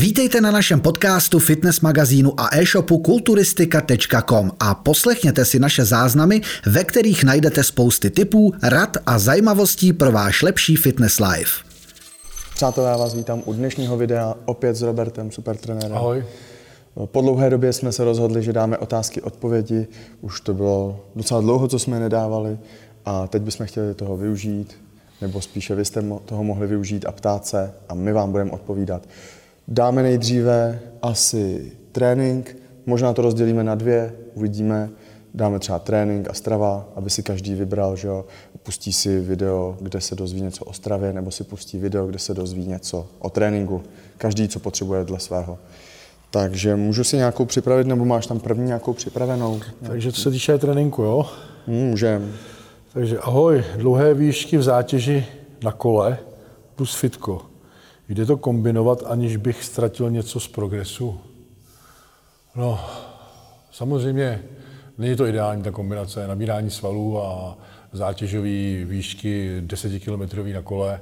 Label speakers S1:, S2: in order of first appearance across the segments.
S1: Vítejte na našem podcastu, fitness magazínu a e-shopu kulturistika.com a poslechněte si naše záznamy, ve kterých najdete spousty tipů, rad a zajímavostí pro váš lepší fitness life.
S2: Přátelé, já vás vítám u dnešního videa opět s Robertem, supertrenérem.
S3: Ahoj.
S2: Po dlouhé době jsme se rozhodli, že dáme otázky, odpovědi. Už to bylo docela dlouho, co jsme nedávali a teď bychom chtěli toho využít, nebo spíše vy jste toho mohli využít a ptát se a my vám budeme odpovídat. Dáme nejdříve asi trénink, možná to rozdělíme na dvě, uvidíme. Dáme třeba trénink a strava, aby si každý vybral, že jo, pustí si video, kde se dozví něco o stravě, nebo si pustí video, kde se dozví něco o tréninku. Každý, co potřebuje dle svého. Takže můžu si nějakou připravit, nebo máš tam první nějakou připravenou?
S3: Takže co se týče tréninku, jo?
S2: Můžem.
S3: Takže ahoj, dlouhé výšky v zátěži na kole plus fitko. Jde to kombinovat, aniž bych ztratil něco z progresu? No, samozřejmě není to ideální ta kombinace. Nabírání svalů a zátěžové výšky 10 km na kole,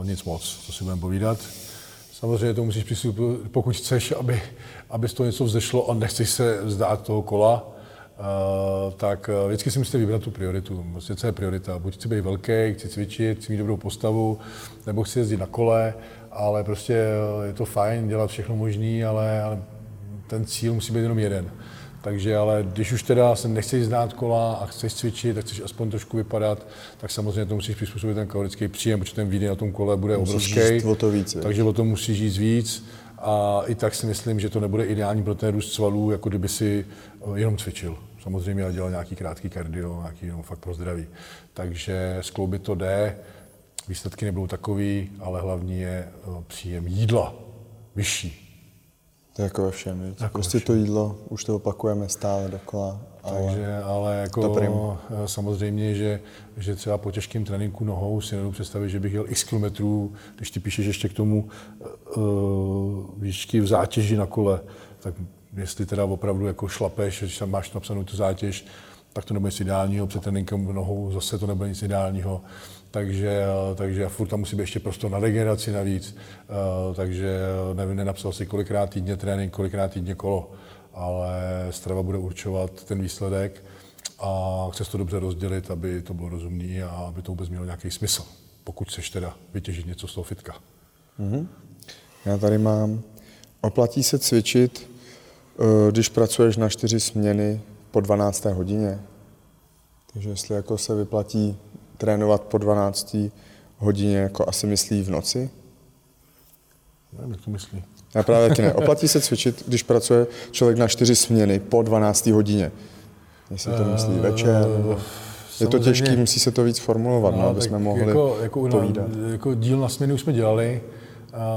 S3: uh, nic moc, co si budeme povídat. Samozřejmě to musíš přistupovat, pokud chceš, aby, aby z toho něco vzešlo a nechceš se vzdát toho kola, Uh, tak uh, vždycky si musíte vybrat tu prioritu. Vlastně co je priorita? Buď chci být velký, chci cvičit, chci mít dobrou postavu, nebo chci jezdit na kole, ale prostě uh, je to fajn dělat všechno možné, ale, ale ten cíl musí být jenom jeden. Takže ale když už teda se nechceš znát kola a chceš cvičit, tak chceš aspoň trošku vypadat, tak samozřejmě to musíš přizpůsobit ten kalorický příjem, protože ten výdej na tom kole bude
S2: Musíš
S3: obrovský.
S2: jíst o to víc,
S3: takže o tom musíš žít víc. A i tak si myslím, že to nebude ideální pro ten růst svalů, jako kdyby si eh, jenom cvičil. Samozřejmě a dělal nějaký krátký kardio, nějaký jenom fakt pro zdraví. Takže skloubit to jde, výsledky nebudou takový, ale hlavní je eh, příjem jídla vyšší.
S2: To je jako ve všem, viď?
S3: Jako
S2: prostě
S3: ve
S2: to jídlo, už to opakujeme stále dokola. Ale
S3: Takže, ale jako
S2: to
S3: eh, samozřejmě, že, že třeba po těžkém tréninku nohou si nedovedu představit, že bych jel x kilometrů, když ty píšeš ještě k tomu uh, výšky v zátěži na kole, tak jestli teda opravdu jako šlapeš, že tam máš napsanou tu zátěž, tak to nebude nic ideálního, před tréninkem nohou zase to nebude nic ideálního. Takže, eh, takže furt tam musí být ještě prostor na regeneraci navíc. Eh, Takže nevím, nenapsal si kolikrát týdně trénink, kolikrát týdně kolo, ale strava bude určovat ten výsledek a chce to dobře rozdělit, aby to bylo rozumný a aby to vůbec mělo nějaký smysl, pokud chceš teda vytěžit něco z toho fitka.
S2: Já tady mám, oplatí se cvičit, eh, když pracuješ na čtyři směny po 12. hodině. Takže jestli jako se vyplatí trénovat po 12. hodině, jako asi myslí v noci?
S3: Nevím, jak to myslí.
S2: Já právě taky ne. Oplatí se cvičit, když pracuje člověk na čtyři směny po 12. hodině. Jestli to myslí večer, nebo... Je to těžký, musí se to víc formulovat, no, aby
S3: tak
S2: jsme mohli
S3: jako, jako, na, jako díl na směnu už jsme dělali.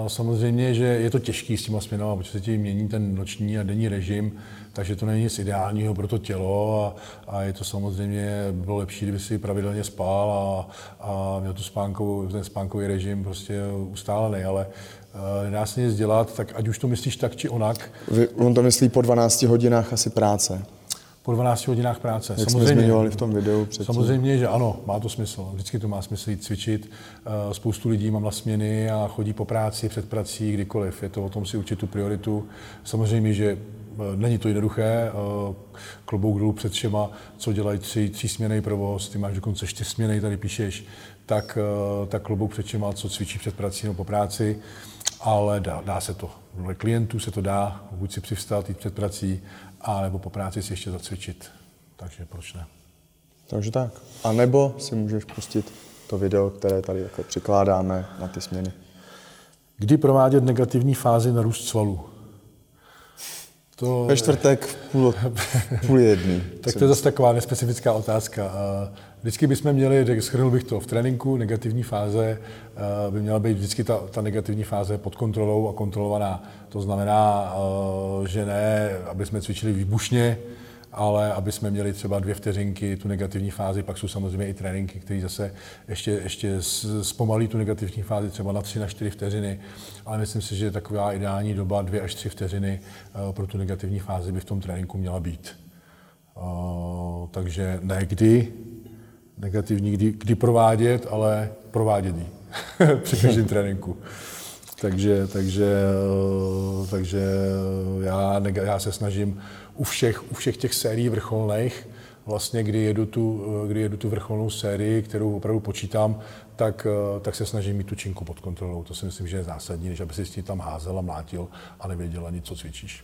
S3: Samozřejmě, že je to těžký s těma směnama, protože se ti mění ten noční a denní režim, takže to není nic ideálního pro to tělo a, a je to samozřejmě, by bylo lepší, kdyby si pravidelně spal a, a měl tu spánkovou, ten spánkový režim prostě ustálený, ale eh, nedá se nic dělat, tak ať už to myslíš tak či onak,
S2: on to myslí po 12 hodinách asi práce.
S3: Po 12 hodinách práce.
S2: Jak jsme zmiňovali v tom videu předtím.
S3: Samozřejmě, že ano, má to smysl. Vždycky to má smysl jít cvičit. Eh, Spoustu lidí mám na směny a chodí po práci, před prací, kdykoliv. Je to o tom si určit tu prioritu. Samozřejmě, že eh, není to jednoduché. eh, Klobouk dolů před všema, co dělají tři, tři směny provoz, ty máš dokonce čtyři směny, tady píšeš, tak, tak klobouk před všema, co cvičí před prací nebo po práci. Ale dá, dá se to. Dle klientů se to dá, buď si přivstat, jít před prací, a nebo po práci si ještě zacvičit. Takže proč ne?
S2: Takže tak. A nebo si můžeš pustit to video, které tady jako přikládáme na ty směny.
S3: Kdy provádět negativní fázi na růst svalů? To,
S2: Ve čtvrtek v půl, půl jedný.
S3: tak to je zase taková nespecifická otázka. Vždycky bychom měli, schrnul bych to, v tréninku negativní fáze eh, by měla být vždycky ta, ta negativní fáze pod kontrolou a kontrolovaná. To znamená, eh, že ne, aby jsme cvičili výbušně, ale aby jsme měli třeba dvě vteřinky tu negativní fázi, pak jsou samozřejmě i tréninky, které zase ještě, ještě zpomalí tu negativní fázi třeba na tři, na čtyři vteřiny, ale myslím si, že taková ideální doba dvě až tři vteřiny eh, pro tu negativní fázi by v tom tréninku měla být. Takže ne kdy, negativní kdy, kdy provádět, ale provádět ji při každém tréninku. takže, takže, takže já, já se snažím u všech, u všech těch sérií vrcholných, vlastně, kdy jedu, tu, kdy jedu tu vrcholnou sérii, kterou opravdu počítám, tak, tak se snažím mít tu činku pod kontrolou. To si myslím, že je zásadní, než aby si s tím tam házel a mlátil a nevěděl ani, co cvičíš.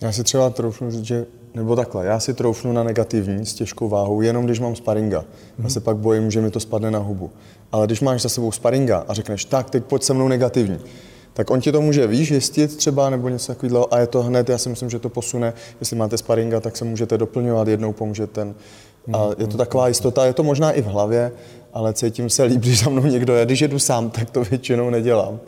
S2: Já si třeba troufnu říct, že, nebo takhle, já si troufnu na negativní s těžkou váhou, jenom když mám sparinga. Mm-hmm. Já se pak bojím, že mi to spadne na hubu. Ale když máš za sebou sparinga a řekneš, tak, teď pojď se mnou negativní, tak on ti to může, víš, jistit třeba nebo něco takového a je to hned, já si myslím, že to posune, jestli máte sparinga, tak se můžete doplňovat, jednou pomůže ten. A je to taková jistota, je to možná i v hlavě, ale cítím se líp, když za mnou někdo je. Když jedu sám, tak to většinou nedělám.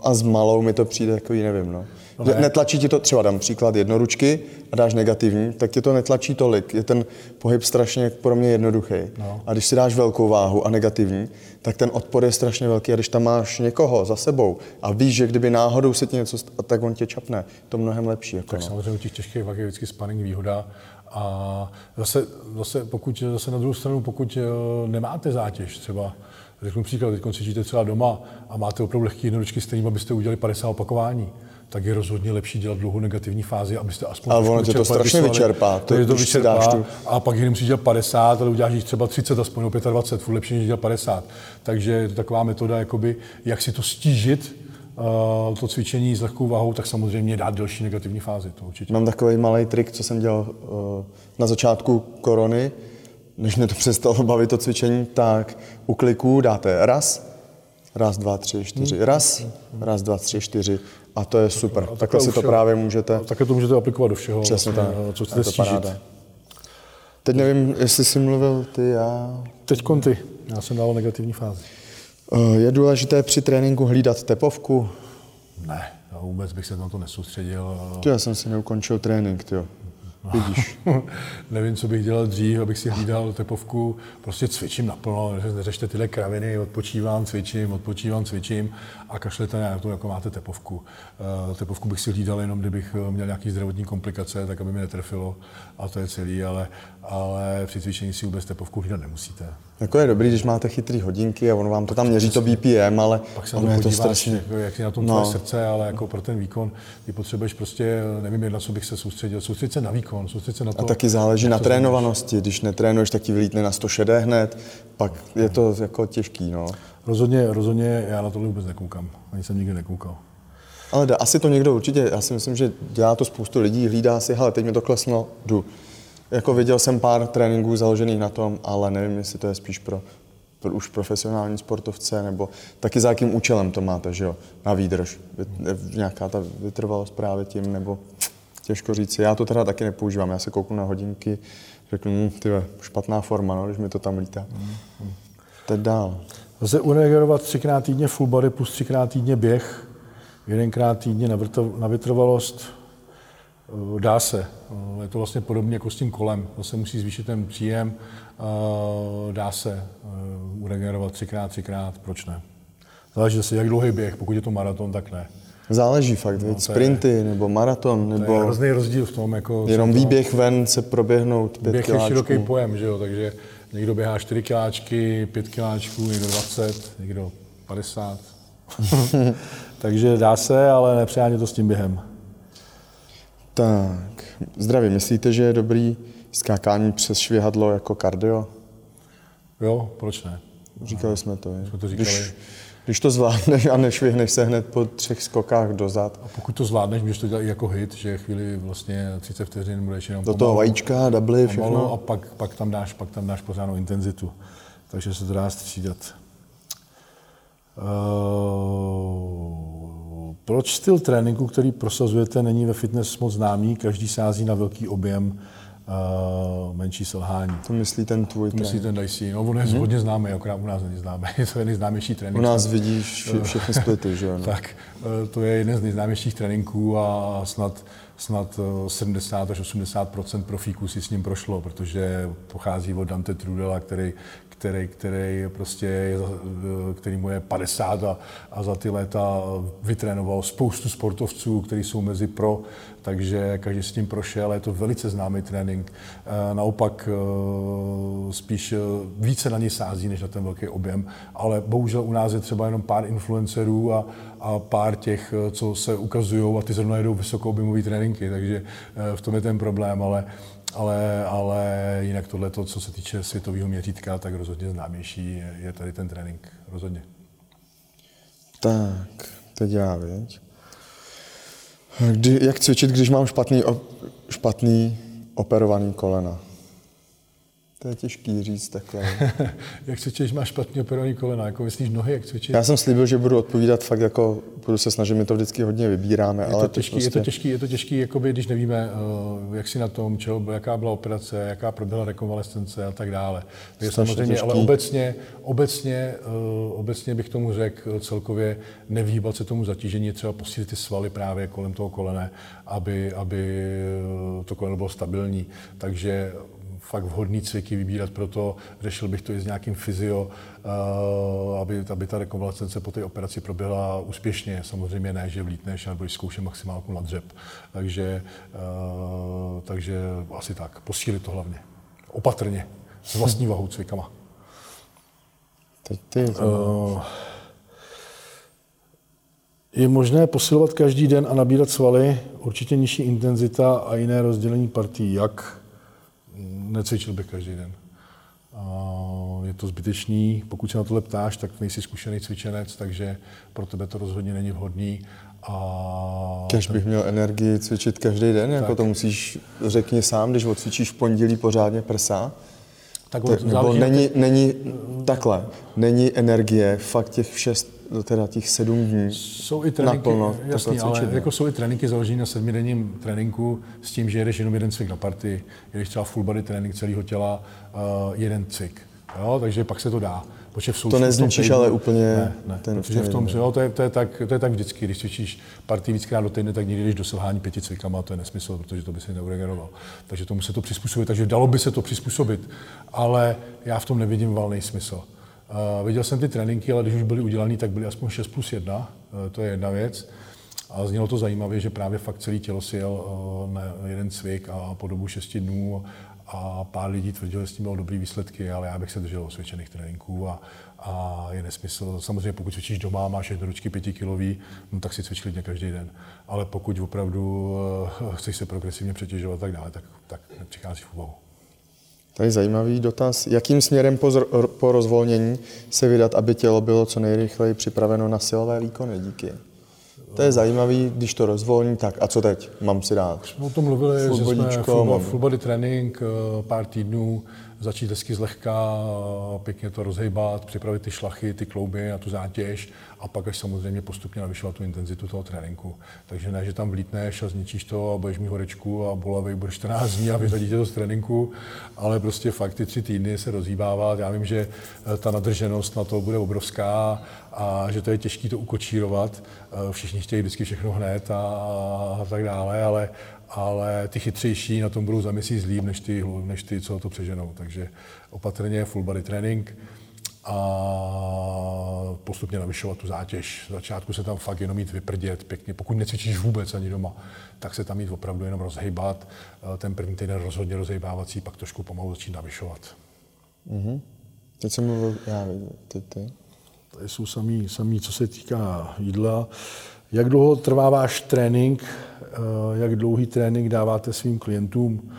S2: A s malou mi to přijde takový, nevím, no. No ne. Netlačí ti to, třeba dám příklad jednoručky a dáš negativní, tak ti to netlačí tolik. Je ten pohyb strašně pro mě jednoduchý. No. A když si dáš velkou váhu a negativní, tak ten odpor je strašně velký. A když tam máš někoho za sebou a víš, že kdyby náhodou se ti něco stalo, tak on tě čapne. To mnohem lepší. Jako
S3: tak
S2: no.
S3: samozřejmě u těch těžkých vah je vždycky spanning výhoda. A zase, zase, pokud, zase na druhou stranu, pokud eh, nemáte zátěž, třeba řeknu příklad, teď cvičíte třeba doma a máte opravdu lehké jednodučky, s kterými byste udělali 50 opakování, tak je rozhodně lepší dělat dlouhou negativní fázi, abyste aspoň...
S2: Ale ono tě to strašně vyčerpá.
S3: To, je to vyčerpá tu... a pak jenom musíš dělat 50, ale uděláš jich třeba 30, aspoň 25, furt lepší než dělat 50. Takže je to taková metoda, jakoby, jak si to stížit, to cvičení s lehkou váhou, tak samozřejmě dát delší negativní fázi. To určitě.
S2: Mám takový malý trik, co jsem dělal uh, na začátku korony, než mě to přestalo bavit to cvičení, tak u kliků dáte raz, raz, dva, tři, čtyři, raz, raz, dva, tři, čtyři a to je super. A takhle si to právě můžete...
S3: Takhle to můžete aplikovat do všeho,
S2: Přesně vlastně,
S3: tak. co chcete to stížit.
S2: Teď nevím, jestli jsi mluvil ty, já...
S3: Teď ty. Já jsem dal negativní fázi.
S2: Eh, je důležité při tréninku hlídat tepovku?
S3: Ne, já vůbec bych se na to nesoustředil.
S2: Ty, já jsem si neukončil trénink, ty. Vidíš.
S3: Nevím, co bych dělal dřív, abych si hlídal tepovku. Prostě cvičím naplno, neřešte tyhle kraviny, odpočívám, cvičím, odpočívám, cvičím a kašlete na to, jako máte tepovku. Uh, tepovku bych si hlídal jenom, kdybych eh, měl nějaký zdravotní komplikace, tak aby mi netrefilo a to je celý, ale, ale při cvičení si vůbec tepovku hlídat nemusíte.
S2: Jako je dobrý, když máte chytrý hodinky a on vám to tam měří to BPM, ale
S3: pak se ono je to strašně... Jako, jak je na tom no. tvoje srdce, ale jako pro ten výkon, ty potřebuješ prostě, nevím, na co bych se soustředil, soustředit se na výkon, soustředit se na to.
S2: A taky záleží na trénovanosti, když netrénuješ, tak ti vylítne na 106 hned, pak je to jako těžký, no.
S3: Rozhodně, rozhodně já na to vůbec nekoukám, ani jsem nikdy nekoukal.
S2: Ale dá, asi to někdo určitě, já si myslím, že dělá to spoustu lidí, hlídá si, hele, teď mi to kleslo, jdu. Jako viděl jsem pár tréninků založených na tom, ale nevím, jestli to je spíš pro, pro už profesionální sportovce, nebo taky za jakým účelem to máte, že jo, na výdrž. Nějaká ta vytrvalost právě tím, nebo těžko říct. Já to teda taky nepoužívám, já se kouknu na hodinky, řeknu, hm, ty špatná forma, no, když mi to tam lítá. Mm. Teď dál.
S3: Lze uregenerovat třikrát týdně full body plus třikrát týdně běh, jedenkrát týdně na vytrvalost, Eh, dá se. Eh, je to vlastně podobně jako s tím kolem. Zase musí zvýšit ten příjem. Eh, dá se uregenerovat třikrát, třikrát. Proč ne? Záleží zase, jak dlouhý běh. Pokud je to maraton, tak ne.
S2: Záleží fakt, no, sprinty je, nebo maraton, nebo... To
S3: je hrozný rozdíl v tom, jako...
S2: Jenom výběh ven se proběhnout pět
S3: Běh kiláčků. je široký pojem, že jo, takže někdo běhá 4 kiláčky, 5 kiláčků, někdo 20, někdo 50. takže dá se, ale nepřehánět to s tím během.
S2: Tak, zdraví. Myslíte, že je dobrý skákání přes švihadlo jako kardio?
S3: Jo, proč ne?
S2: Říkali jsme to. Je.
S3: Jsme to říkali.
S2: Když, když to zvládneš a nešvihneš se hned po třech skokách dozad.
S3: A pokud to zvládneš, můžeš to dělat i jako hit, že chvíli vlastně 30 vteřin budeš jenom
S2: Do toho vajíčka, dubly, všechno.
S3: A pak, pak, tam dáš, pak tam dáš pořádnou intenzitu. Takže se to dá střídat. Uh... Proč styl tréninku, který prosazujete, není ve fitness moc známý? Každý sází na velký objem, uh, menší selhání.
S2: To myslí ten tvůj
S3: To myslí ten Dicey. No, on je mm-hmm. hodně známý, akorát u nás není známý. to je nejznámější trénink.
S2: U nás vidíš všechny splity, že jo? No.
S3: tak, uh, to je jeden z nejznámějších tréninků a snad, snad 70 uh, až 80 profíků si s ním prošlo, protože pochází od Dante Trudela, který který, který prostě, který mu je 50 a, a za ty léta vytrénoval spoustu sportovců, kteří jsou mezi pro, takže každý s tím prošel, je to velice známý trénink. Eh, naopak eh, spíš více na něj sází, než na ten velký objem. Ale bohužel u nás je třeba jenom pár influencerů a, a pár těch, co se ukazují a ty zrovna jedou vysokoobjemové tréninky, takže v tom je ten problém, ale ale, ale jinak tohle, co se týče světového měřítka, tak rozhodně známější je, je tady ten trénink, rozhodně.
S2: Tak, teď já, věď. Kdy, jak cvičit, když mám špatný, špatný operovaný kolena? To je těžký říct takhle.
S3: jak cvičíš, máš špatně operovaný kolena, jako myslíš nohy, jak cvičíš?
S2: Já jsem slíbil, že budu odpovídat fakt jako, budu se snažit, my to vždycky hodně vybíráme,
S3: je to
S2: ale
S3: těžký,
S2: to prostě...
S3: je to těžký, je to těžký, jakoby, když nevíme, eh, jak si na tom, čeho, jaká byla operace, jaká proběhla rekonvalescence a tak dále. Takže samozřejmě, těžký. ale obecně, obecně, eh, obecně bych tomu řekl celkově nevýbat se tomu zatížení, třeba posílit ty svaly právě kolem toho kolene, aby, aby to koleno bylo stabilní. Takže fakt vhodný cviky vybírat pro to. Řešil bych to i s nějakým fyzio, eh, aby, aby ta rekonvalescence po té operaci proběhla úspěšně. Samozřejmě ne, že vlítneš, nebo zkouším maximálku na dřep. Takže, eh, takže asi tak. Posílit to hlavně. Opatrně. S vlastní vahou cvikama.
S2: Teď ty. Uh,
S3: je možné posilovat každý den a nabírat svaly, určitě nižší intenzita a jiné rozdělení partí. Jak? Necvičil bych každý den. Je to zbytečný, pokud se na tohle ptáš, tak nejsi zkušený cvičenec, takže pro tebe to rozhodně není vhodný.
S2: A... Kež bych měl energii cvičit každý den, jako to musíš, řekni sám, když odcvičíš v pondělí pořádně prsa, tak to, nebo není, není takhle, není energie fakt těch šest teda těch sedm dní
S3: jsou i tréninky, naplno. Jasný, ale jako jsou i tréninky založené na sedmidenním tréninku s tím, že jedeš jenom jeden cvik na party, jedeš třeba full body trénink celého těla, uh, jeden cvik. Jo, takže pak se to dá.
S2: Protože v to nezničíš ale úplně
S3: ne, ne, ten protože v tom, jo, to, je, to, je tak, to je tak vždycky, když cvičíš partii víckrát do týdne, tak někdy jdeš do selhání pěti cvikama, to je nesmysl, protože to by se neuregeneroval. Takže tomu se to přizpůsobit, takže dalo by se to přizpůsobit, ale já v tom nevidím valný smysl. Uh, viděl jsem ty tréninky, ale když už byly udělané, tak byly aspoň 6 plus 1, uh, to je jedna věc. A znělo to zajímavě, že právě fakt celé tělo si jel uh, na jeden cvik a po dobu 6 dnů a pár lidí tvrdilo, že s tím bylo dobrý výsledky, ale já bych se držel osvědčených tréninků a, a je nesmysl. Samozřejmě pokud cvičíš doma, máš jednoručky pětikilový, no, tak si cvič klidně každý den. Ale pokud opravdu uh, chceš se progresivně přetěžovat a tak dále, tak, tak nepřichází v úvahu.
S2: Tady zajímavý dotaz. Jakým směrem po, po rozvolnění se vydat, aby tělo bylo co nejrychleji připraveno na silové výkony? Díky. To je zajímavý, když to rozvolní, tak a co teď? Mám si dát?
S3: Už jsme o tom mluvili, že jsme full, full body trénink, eh, pár týdnů, začít hezky zlehka, pěkně to rozhejbat, připravit ty šlachy, ty klouby a tu zátěž a pak až samozřejmě postupně navyšovat tu intenzitu toho tréninku. Takže ne, že tam vlítneš a zničíš to a budeš mít horečku a bolavý budeš 14 dní a vyřadíte to z tréninku, ale prostě fakt ty tři týdny se rozhýbávat. Já vím, že eh, ta nadrženost na to bude obrovská a že to je těžké to ukočírovat. Eh, všichni chtějí vždycky všechno hned a, a tak dále, ale ale ty chytřejší na tom budou za měsíc líp, než ty, než ty, co to přeženou. Takže opatrně full body training a postupně navyšovat tu zátěž. V začátku se tam fakt jenom mít vyprdět pěkně. Pokud necvičíš vůbec ani doma, tak se tam mít opravdu jenom rozhejbat. Ten první týden rozhodně rozhejbávací, pak trošku pomalu začít navyšovat.
S2: Mm-hmm. Teď jsem mluvil, já ty, ty.
S3: Tady jsou samý, samý, co se týká jídla. Jak dlouho trvá váš trénink? Eh, jak dlouhý trénink dáváte svým klientům?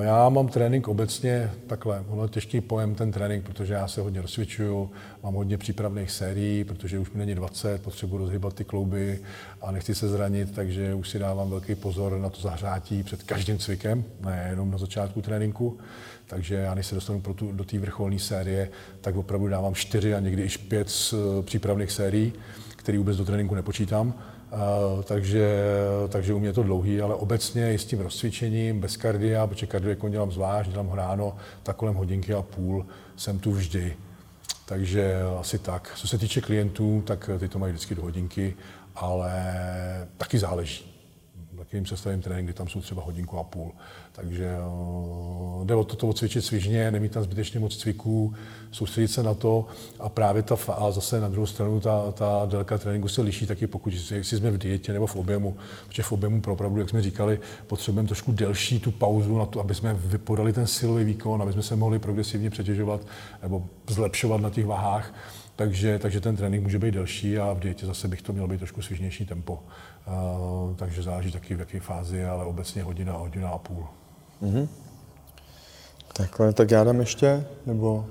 S3: Já mám trénink obecně takhle, ono je těžký pojem ten trénink, protože já se hodně rozcvičuju, mám hodně přípravných sérií, protože už mi není 20, potřebuji rozhybat ty klouby a nechci se zranit, takže už si dávám velký pozor na to zahřátí před každým cvikem, ne jenom na začátku tréninku. Takže já než se dostanu pro tu, do té vrcholné série, tak opravdu dávám čtyři a někdy i pět z eh, přípravných sérií který vůbec do tréninku nepočítám. Uh, takže, takže u mě je to dlouhý, ale obecně i s tím rozcvičením, bez kardia, protože kardio jako dělám zvlášť, dělám ho ráno, tak kolem hodinky a půl jsem tu vždy. Takže asi tak. Co se týče klientů, tak ty to mají vždycky do hodinky, ale taky záleží. Jim sestavím trénink, tam jsou třeba hodinku a půl. Takže uh, jde o to, to odcvičit svižně, nemít tam zbytečně moc cviků, soustředit se na to a právě ta a zase na druhou stranu ta, ta délka tréninku se liší taky, pokud si jsme v dietě nebo v objemu, protože v objemu opravdu, jak jsme říkali, potřebujeme trošku delší tu pauzu na to, aby jsme vypodali ten silový výkon, aby jsme se mohli progresivně přetěžovat nebo zlepšovat na těch váhách. Takže, takže ten trénink může být delší a v dietě zase bych to mělo být trošku svižnější tempo. Uh, takže záleží taky v jaké fázi, ale obecně hodina, hodina a půl. Mm-hmm.
S2: Takhle, tak já dám ještě, nebo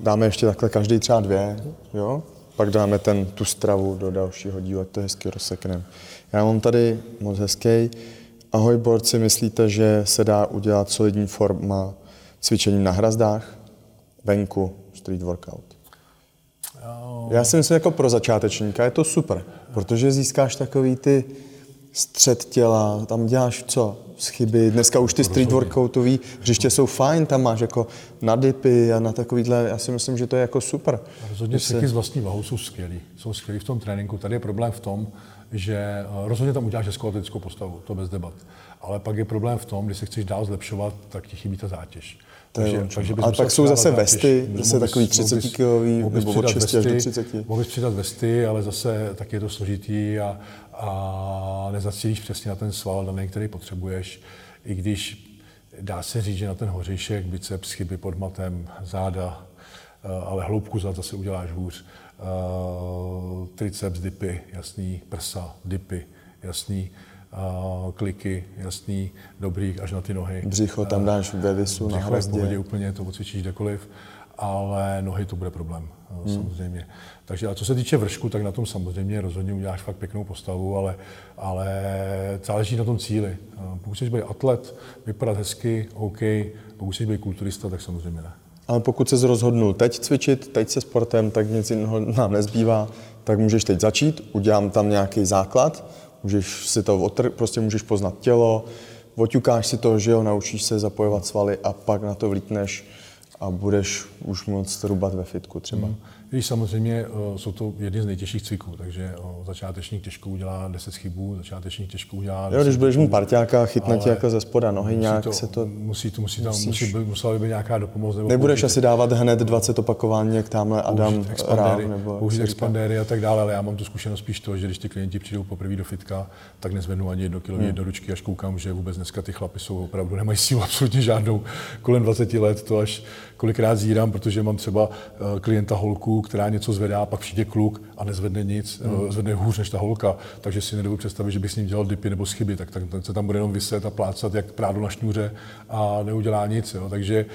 S2: dáme ještě takhle každý třeba dvě, jo? Pak dáme ten, tu stravu do dalšího dílu, to hezky rozsekneme. Já mám tady moc hezký. Ahoj borci, myslíte, že se dá udělat solidní forma cvičení na hrazdách, venku, street workout? Já si myslím, jako pro začátečníka je to super, protože získáš takový ty střed těla, tam děláš co? Z chyby. Dneska už ty street workoutový hřiště jsou fajn, tam máš jako na dipy a na takovýhle, já si myslím, že to je jako super.
S3: Rozhodně se... z vlastní vahou jsou skvělí. Jsou skvělí v tom tréninku. Tady je problém v tom, že eh, rozhodně tam uděláš hezkou atletickou postavu, to bez debat. Ale pak je problém v tom, když se chceš dál zlepšovat, tak ti chybí ta zátěž.
S2: Takže, takže Ale pak jsou zase vesty, zase takový 30 kilový, nebo od 6 až do 30.
S3: Mohl bys přidat vesty, ale zase tak je to složitý a, a nezacílíš přesně na ten sval daný, který potřebuješ. I když dá se říct, že na ten hořejšek, biceps, chyby pod matem, záda, eh, ale hloubku zad zase uděláš hůř. Uh, triceps, dipy, jasný, prsa, dipy, jasný kliky, jasný, dobrý, až na ty nohy.
S2: Břicho tam dáš ve visu
S3: na hrazdě. Břicho úplně, to odcvičíš kdekoliv, ale nohy to bude problém, hmm. samozřejmě. Takže a co se týče vršku, tak na tom samozřejmě rozhodně uděláš fakt pěknou postavu, ale, ale záleží na tom cíli. Pokud chceš být atlet, vypadat hezky, OK, pokud chceš být kulturista, tak samozřejmě ne.
S2: Ale pokud se rozhodnul teď cvičit, teď se sportem, tak nic jiného nám nezbývá, tak můžeš teď začít, udělám tam nějaký základ, Můžeš si to otr- prostě můžeš poznat tělo, oťukáš si to, že jo, naučíš se zapojovat svaly a pak na to vlítneš a budeš už moc rubat ve fitku třeba. Hmm.
S3: Víš, samozřejmě eh, jsou to jedny z nejtěžších cviků, takže eh, začátečník těžko udělá 10 chybů, začátečník těžko udělá
S2: 10 Jo, když budeš mít parťáka, chytne tě jako ze spoda nohy, nějak
S3: to,
S2: se to...
S3: Musí, to musí, tam, musí, by, musela by být nějaká dopomoc. Nebo
S2: Nebudeš použít, asi dávat hned 20 opakování, jak tamhle Adam Rám, nebo
S3: použít expandéry a tak dále, ale já mám tu zkušenost spíš to, že když ty klienti přijdou poprvé do fitka, tak nezvednu ani jedno kilo hmm. jednoručky, až koukám, že vůbec dneska ty chlapy jsou opravdu, nemají sílu absolutně žádnou. Kolem 20 let to až kolikrát zírám, protože mám třeba eh, klienta holku, která něco zvedá, pak přijde kluk a nezvedne nic, eh, hmm. zvedne hůř než ta holka, takže si nedovedu představit, že bych s ním dělal dipy nebo schyby, tak, tak ten se tam bude jenom vyset a plácat jak prádo na šňůře a neudělá nic. Jo. Takže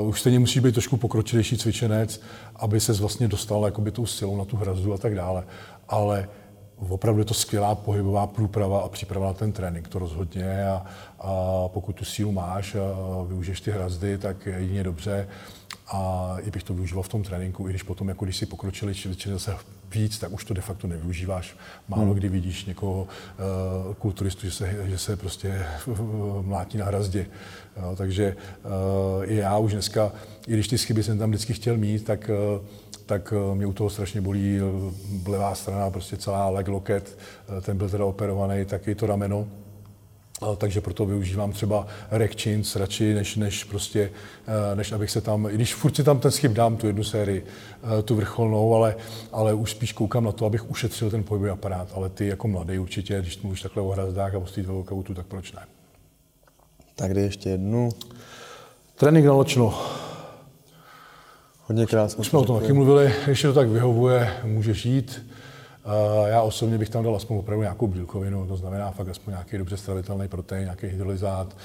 S3: uh, už stejně musí být trošku pokročilejší cvičenec, aby se vlastně dostal jakoby tou silou na tu hrazdu a tak dále. Ale opravdu je to skvělá pohybová průprava a příprava na ten trénink, to rozhodně. A, a pokud tu sílu máš a využiješ ty hrazdy, tak jedině dobře. A i bych to využíval v tom tréninku, i když potom, jako když si pokročili cvičili zase víc, tak už to de facto nevyužíváš. Málo hmm. kdy vidíš někoho uh, kulturistu, že se, že se prostě mlátí na hrazdě. Uh, takže uh, i já už dneska, i když ty schyby jsem tam vždycky chtěl mít, tak uh, tak mě u toho strašně bolí levá strana, prostě celá leg loket, ten byl teda operovaný, taky to rameno. Takže proto využívám třeba rack chins radši, než, než, prostě, než abych se tam, i když furt si tam ten schyb dám, tu jednu sérii, tu vrcholnou, ale, ale už spíš koukám na to, abych ušetřil ten pohybový aparát. Ale ty jako mladý určitě, když mluvíš takhle o hrazdách a o street workoutu, tak proč ne?
S2: Tak kdy ještě jednu.
S3: Trénink na ločno.
S2: Hodně krásně.
S3: Už jsme o tom taky mluvili, když to tak vyhovuje, můžeš jít. Já osobně bych tam dal aspoň opravdu nějakou bílkovinu, to znamená fakt aspoň nějaký dobře stravitelný protein, nějaký hydrolyzát,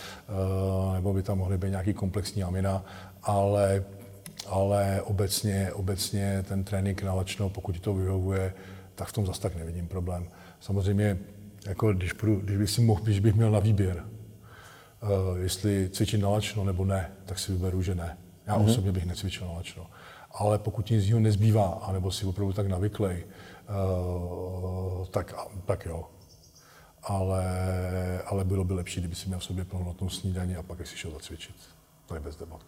S3: nebo by tam mohly být nějaký komplexní amina, ale, ale obecně, obecně ten trénink na lačno, pokud ti to vyhovuje, tak v tom zase tak nevidím problém. Samozřejmě, jako když, budu, když, bych si mohl, když bych měl na výběr, jestli cvičit na lačno nebo ne, tak si vyberu, že ne. Já mm-hmm. osobně bych necvičil na lačno. Ale pokud nic jiného nezbývá, anebo si opravdu tak navyklej, uh, tak, tak jo. Ale, ale bylo by lepší, kdyby si měl v sobě plnohodnotnou snídaní a pak si šel zacvičit. To je bez debat.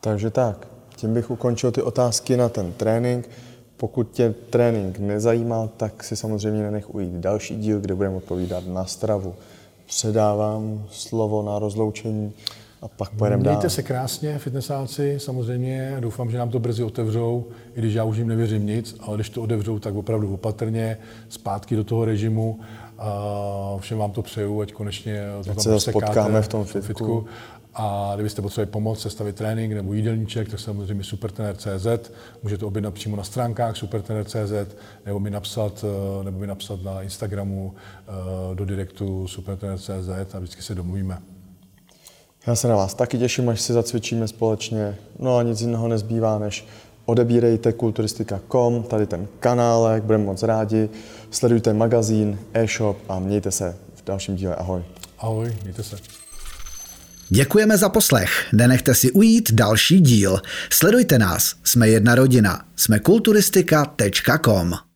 S2: Takže tak, tím bych ukončil ty otázky na ten trénink. pokud tě trénink nezajímá, tak si samozřejmě nenech ujít další díl, kde budeme odpovídat na stravu. Předávám slovo na rozloučení a pak pojedeme
S3: Mějte
S2: dál.
S3: se krásně, fitnessáci, samozřejmě. Doufám, že nám to brzy otevřou, i když já už jim nevěřím nic, ale když to otevřou, tak opravdu opatrně, zpátky do toho režimu. A všem vám to přeju, ať konečně to
S2: Ať
S3: tam
S2: se potkáme v tom fitku.
S3: A kdybyste potřebovali pomoc sestavit trénink nebo jídelníček, tak samozřejmě supertrener.cz, můžete objednat přímo na stránkách supertrener.cz nebo mi napsat, eh, nebo mi napsat na Instagramu eh, do direktu supertrener.cz a vždycky se domluvíme.
S2: Já se na vás taky těším, až si zacvičíme společně. No a nic jiného nezbývá, než odebírejte kulturistika.com, tady ten kanálek, budeme moc rádi. Sledujte magazín, e-shop a mějte se v dalším díle. Ahoj.
S3: Ahoj, mějte se.
S1: Děkujeme za poslech. Nenechte si ujít další díl. Sledujte nás. Jsme jedna rodina. Jsme kulturistika.com.